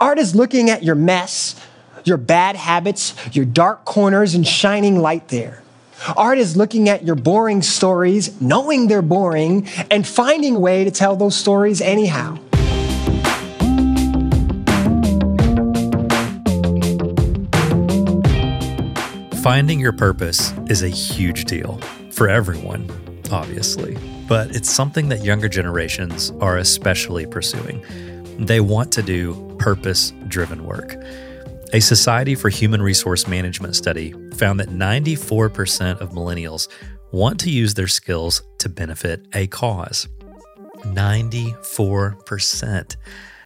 Art is looking at your mess, your bad habits, your dark corners, and shining light there. Art is looking at your boring stories, knowing they're boring, and finding a way to tell those stories anyhow. Finding your purpose is a huge deal for everyone, obviously, but it's something that younger generations are especially pursuing. They want to do purpose driven work. A Society for Human Resource Management study found that 94% of millennials want to use their skills to benefit a cause. 94%.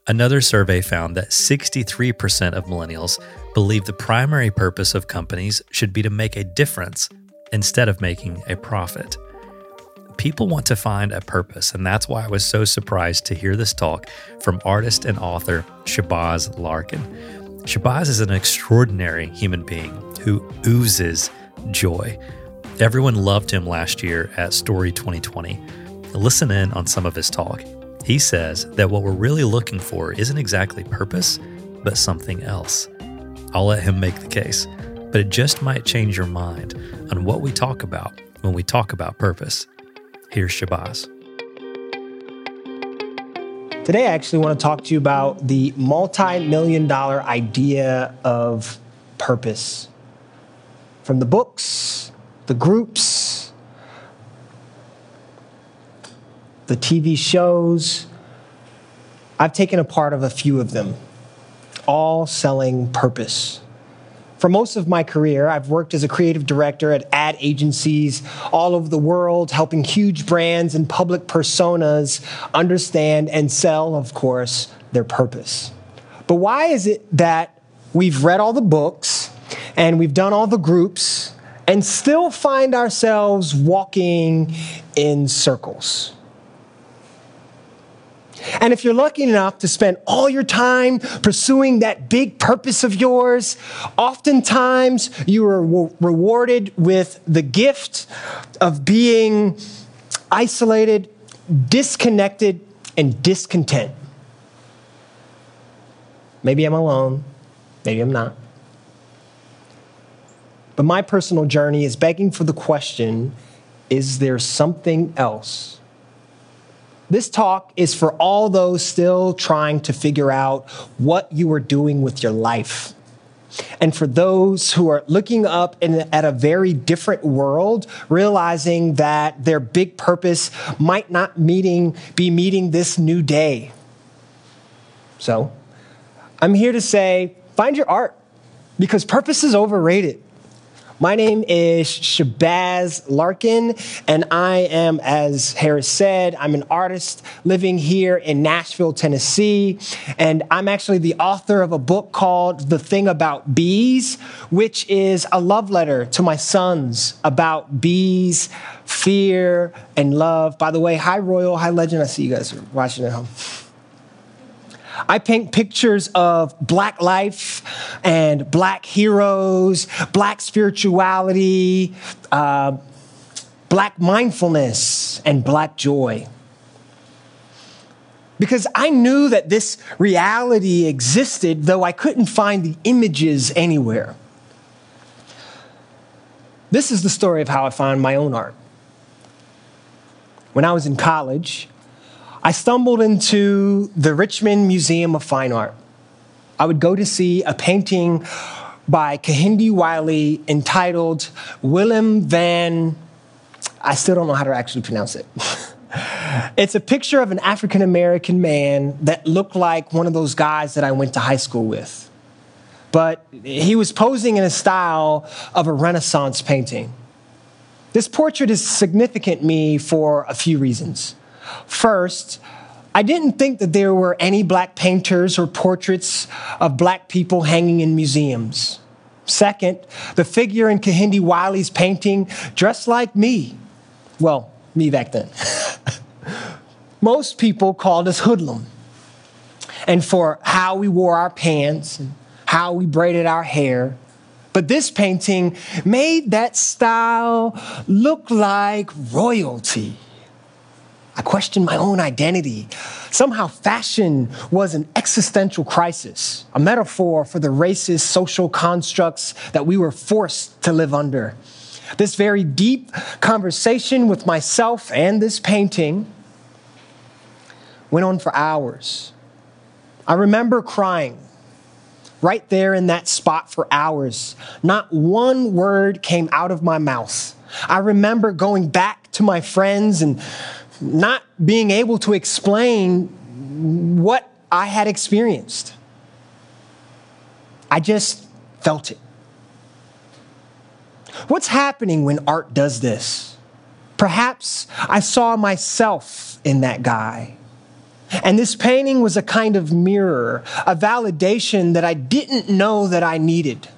Another survey found that 63% of millennials believe the primary purpose of companies should be to make a difference instead of making a profit. People want to find a purpose, and that's why I was so surprised to hear this talk from artist and author Shabazz Larkin. Shabazz is an extraordinary human being who oozes joy. Everyone loved him last year at Story 2020. Listen in on some of his talk. He says that what we're really looking for isn't exactly purpose, but something else. I'll let him make the case, but it just might change your mind on what we talk about when we talk about purpose. Here's Shabazz. Today, I actually want to talk to you about the multi million dollar idea of purpose. From the books, the groups, the TV shows. I've taken a part of a few of them, all selling purpose. For most of my career, I've worked as a creative director at ad agencies all over the world, helping huge brands and public personas understand and sell, of course, their purpose. But why is it that we've read all the books and we've done all the groups and still find ourselves walking in circles? And if you're lucky enough to spend all your time pursuing that big purpose of yours, oftentimes you are rewarded with the gift of being isolated, disconnected, and discontent. Maybe I'm alone, maybe I'm not. But my personal journey is begging for the question is there something else? This talk is for all those still trying to figure out what you are doing with your life. And for those who are looking up in, at a very different world, realizing that their big purpose might not meeting, be meeting this new day. So, I'm here to say find your art because purpose is overrated. My name is Shabazz Larkin, and I am, as Harris said, I'm an artist living here in Nashville, Tennessee. And I'm actually the author of a book called The Thing About Bees, which is a love letter to my sons about bees, fear, and love. By the way, hi, Royal, hi, Legend. I see you guys are watching at home. I paint pictures of black life and black heroes, black spirituality, uh, black mindfulness, and black joy. Because I knew that this reality existed, though I couldn't find the images anywhere. This is the story of how I found my own art. When I was in college, I stumbled into the Richmond Museum of Fine Art. I would go to see a painting by Kehinde Wiley entitled Willem van, I still don't know how to actually pronounce it. it's a picture of an African American man that looked like one of those guys that I went to high school with. But he was posing in a style of a Renaissance painting. This portrait is significant to me for a few reasons. First, I didn't think that there were any black painters or portraits of black people hanging in museums. Second, the figure in Kehinde Wiley's painting dressed like me. Well, me back then. Most people called us hoodlum. And for how we wore our pants and how we braided our hair. But this painting made that style look like royalty. I questioned my own identity. Somehow, fashion was an existential crisis, a metaphor for the racist social constructs that we were forced to live under. This very deep conversation with myself and this painting went on for hours. I remember crying right there in that spot for hours. Not one word came out of my mouth. I remember going back to my friends and not being able to explain what I had experienced. I just felt it. What's happening when art does this? Perhaps I saw myself in that guy. And this painting was a kind of mirror, a validation that I didn't know that I needed.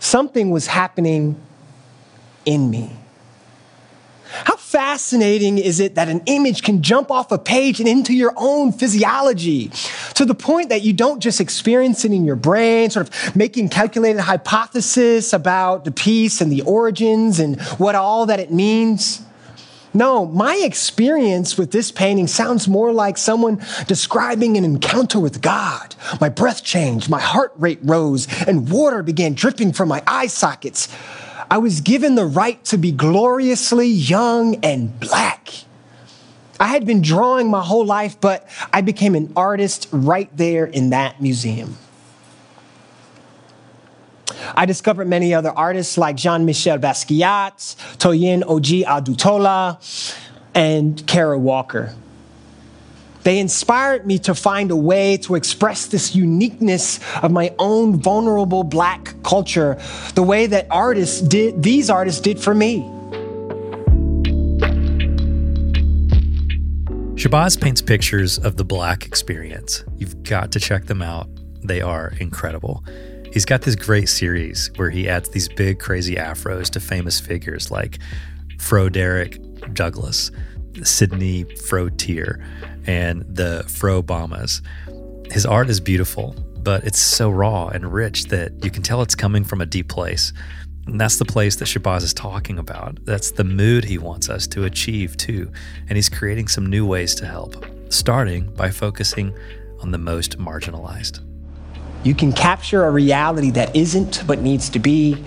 Something was happening in me. Fascinating is it that an image can jump off a page and into your own physiology to the point that you don't just experience it in your brain, sort of making calculated hypothesis about the piece and the origins and what all that it means? No, my experience with this painting sounds more like someone describing an encounter with God. My breath changed, my heart rate rose, and water began dripping from my eye sockets. I was given the right to be gloriously young and black. I had been drawing my whole life, but I became an artist right there in that museum. I discovered many other artists like Jean Michel Basquiat, Toyin Ojih Odutola, and Kara Walker. They inspired me to find a way to express this uniqueness of my own vulnerable black culture the way that artists did, these artists did for me. Shabazz paints pictures of the black experience. You've got to check them out. They are incredible. He's got this great series where he adds these big, crazy afros to famous figures like Frederick Douglass, Sidney Frontier, and the Fro Bombas. His art is beautiful, but it's so raw and rich that you can tell it's coming from a deep place. And that's the place that Shabazz is talking about. That's the mood he wants us to achieve too. And he's creating some new ways to help, starting by focusing on the most marginalized. You can capture a reality that isn't but needs to be.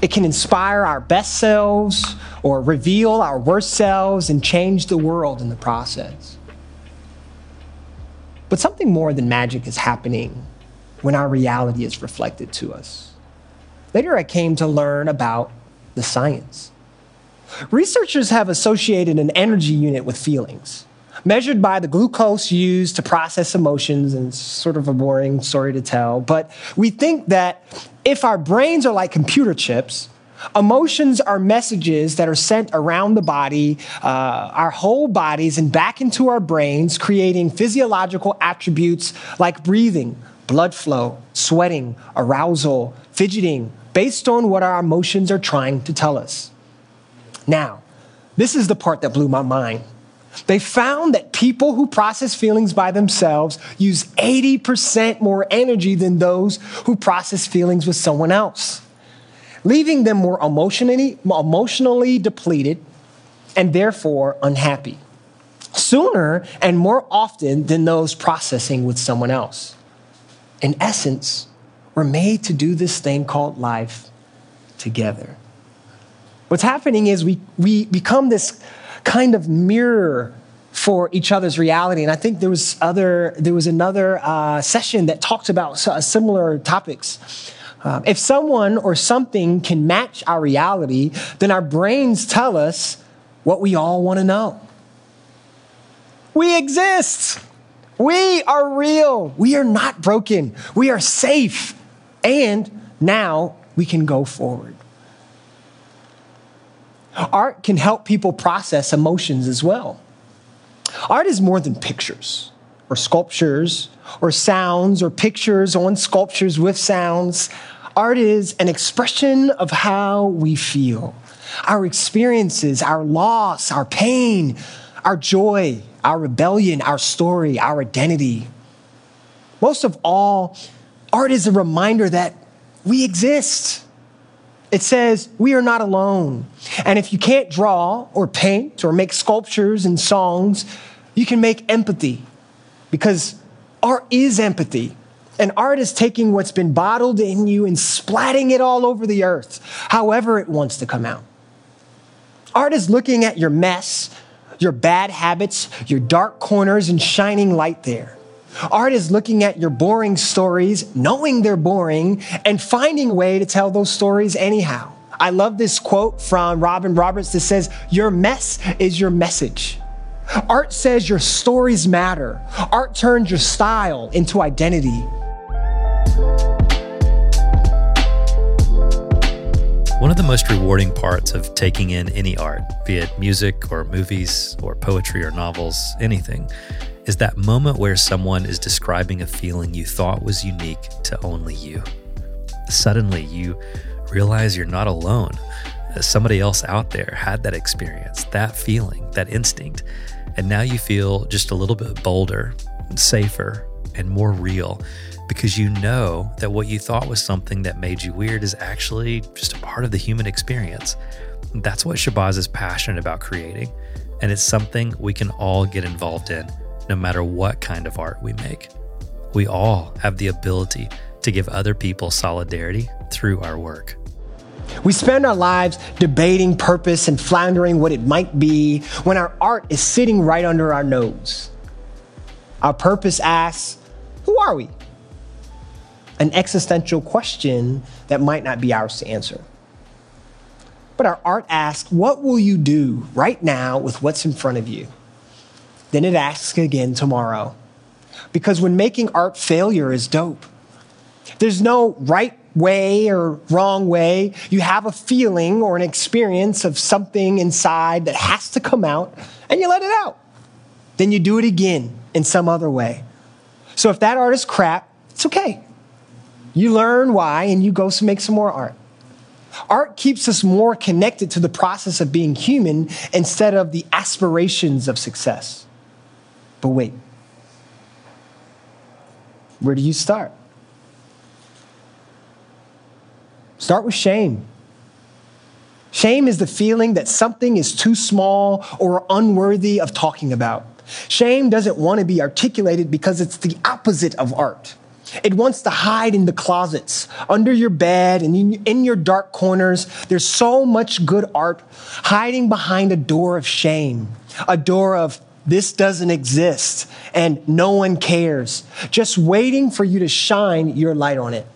It can inspire our best selves or reveal our worst selves and change the world in the process. But something more than magic is happening when our reality is reflected to us. Later, I came to learn about the science. Researchers have associated an energy unit with feelings, measured by the glucose used to process emotions, and sort of a boring story to tell. But we think that if our brains are like computer chips, Emotions are messages that are sent around the body, uh, our whole bodies, and back into our brains, creating physiological attributes like breathing, blood flow, sweating, arousal, fidgeting, based on what our emotions are trying to tell us. Now, this is the part that blew my mind. They found that people who process feelings by themselves use 80% more energy than those who process feelings with someone else leaving them more emotionally, emotionally depleted and therefore unhappy sooner and more often than those processing with someone else. In essence, we're made to do this thing called life together. What's happening is we, we become this kind of mirror for each other's reality. And I think there was other there was another uh, session that talked about similar topics. Um, if someone or something can match our reality, then our brains tell us what we all want to know. We exist. We are real. We are not broken. We are safe. And now we can go forward. Art can help people process emotions as well. Art is more than pictures or sculptures or sounds or pictures on sculptures with sounds. Art is an expression of how we feel, our experiences, our loss, our pain, our joy, our rebellion, our story, our identity. Most of all, art is a reminder that we exist. It says, We are not alone. And if you can't draw or paint or make sculptures and songs, you can make empathy because art is empathy. And art is taking what's been bottled in you and splatting it all over the earth, however it wants to come out. Art is looking at your mess, your bad habits, your dark corners, and shining light there. Art is looking at your boring stories, knowing they're boring, and finding a way to tell those stories anyhow. I love this quote from Robin Roberts that says, Your mess is your message. Art says your stories matter. Art turns your style into identity. One of the most rewarding parts of taking in any art, be it music or movies or poetry or novels, anything, is that moment where someone is describing a feeling you thought was unique to only you. Suddenly, you realize you're not alone. Uh, somebody else out there had that experience, that feeling, that instinct, and now you feel just a little bit bolder, safer, and more real because you know that what you thought was something that made you weird is actually just a part of the human experience. That's what Shabazz is passionate about creating, and it's something we can all get involved in no matter what kind of art we make. We all have the ability to give other people solidarity through our work. We spend our lives debating purpose and floundering what it might be when our art is sitting right under our nose. Our purpose asks, Who are we? an existential question that might not be ours to answer. But our art asks, What will you do right now with what's in front of you? Then it asks again tomorrow. Because when making art, failure is dope. There's no right way or wrong way. You have a feeling or an experience of something inside that has to come out, and you let it out. Then you do it again in some other way. So if that art is crap, it's okay. You learn why and you go make some more art. Art keeps us more connected to the process of being human instead of the aspirations of success. But wait, where do you start? Start with shame. Shame is the feeling that something is too small or unworthy of talking about. Shame doesn't want to be articulated because it's the opposite of art. It wants to hide in the closets, under your bed, and in your dark corners. There's so much good art hiding behind a door of shame, a door of this doesn't exist and no one cares, just waiting for you to shine your light on it.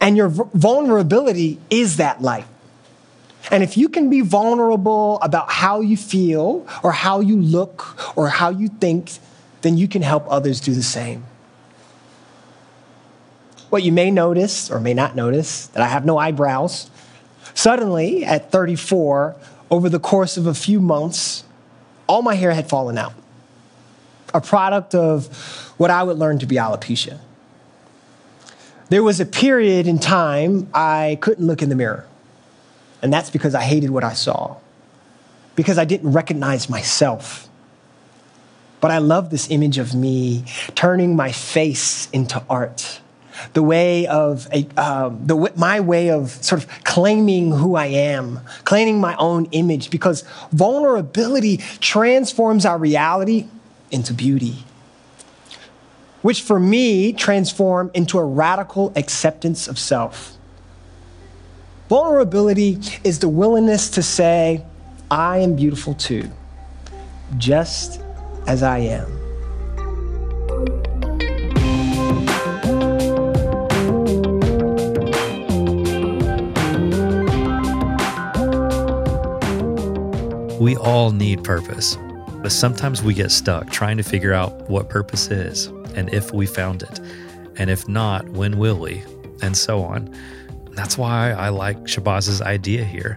And your vulnerability is that light. And if you can be vulnerable about how you feel or how you look or how you think, then you can help others do the same. What you may notice or may not notice that I have no eyebrows. Suddenly, at 34, over the course of a few months, all my hair had fallen out. A product of what I would learn to be alopecia. There was a period in time I couldn't look in the mirror. And that's because I hated what I saw, because I didn't recognize myself. But I love this image of me turning my face into art the way of a, um, the, my way of sort of claiming who I am, claiming my own image, because vulnerability transforms our reality into beauty, which for me transform into a radical acceptance of self. Vulnerability is the willingness to say, I am beautiful too, just as I am. We all need purpose, but sometimes we get stuck trying to figure out what purpose is and if we found it. And if not, when will we? And so on. That's why I like Shabazz's idea here.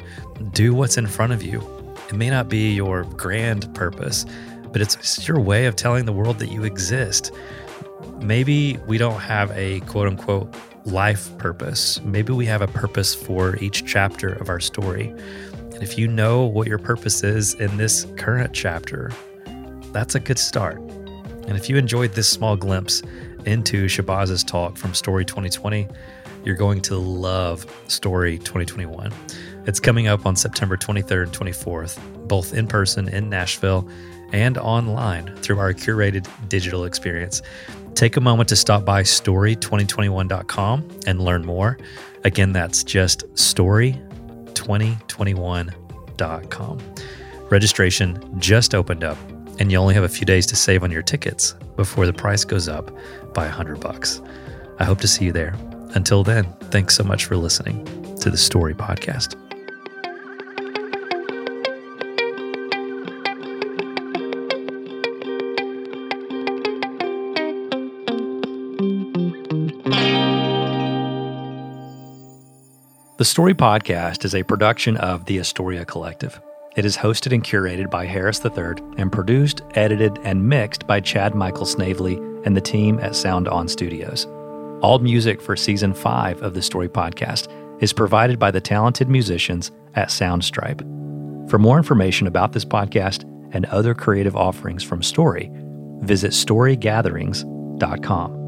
Do what's in front of you. It may not be your grand purpose, but it's your way of telling the world that you exist. Maybe we don't have a quote unquote life purpose. Maybe we have a purpose for each chapter of our story. If you know what your purpose is in this current chapter, that's a good start. And if you enjoyed this small glimpse into Shabazz's talk from Story 2020, you're going to love Story 2021. It's coming up on September 23rd and 24th, both in person in Nashville and online through our curated digital experience. Take a moment to stop by story2021.com and learn more. Again, that's just story2021.com. Registration just opened up, and you only have a few days to save on your tickets before the price goes up by 100 bucks. I hope to see you there. Until then, thanks so much for listening to the Story Podcast. The Story Podcast is a production of the Astoria Collective. It is hosted and curated by Harris III and produced, edited, and mixed by Chad Michael Snavely and the team at Sound On Studios. All music for season five of the Story Podcast is provided by the talented musicians at Soundstripe. For more information about this podcast and other creative offerings from Story, visit storygatherings.com.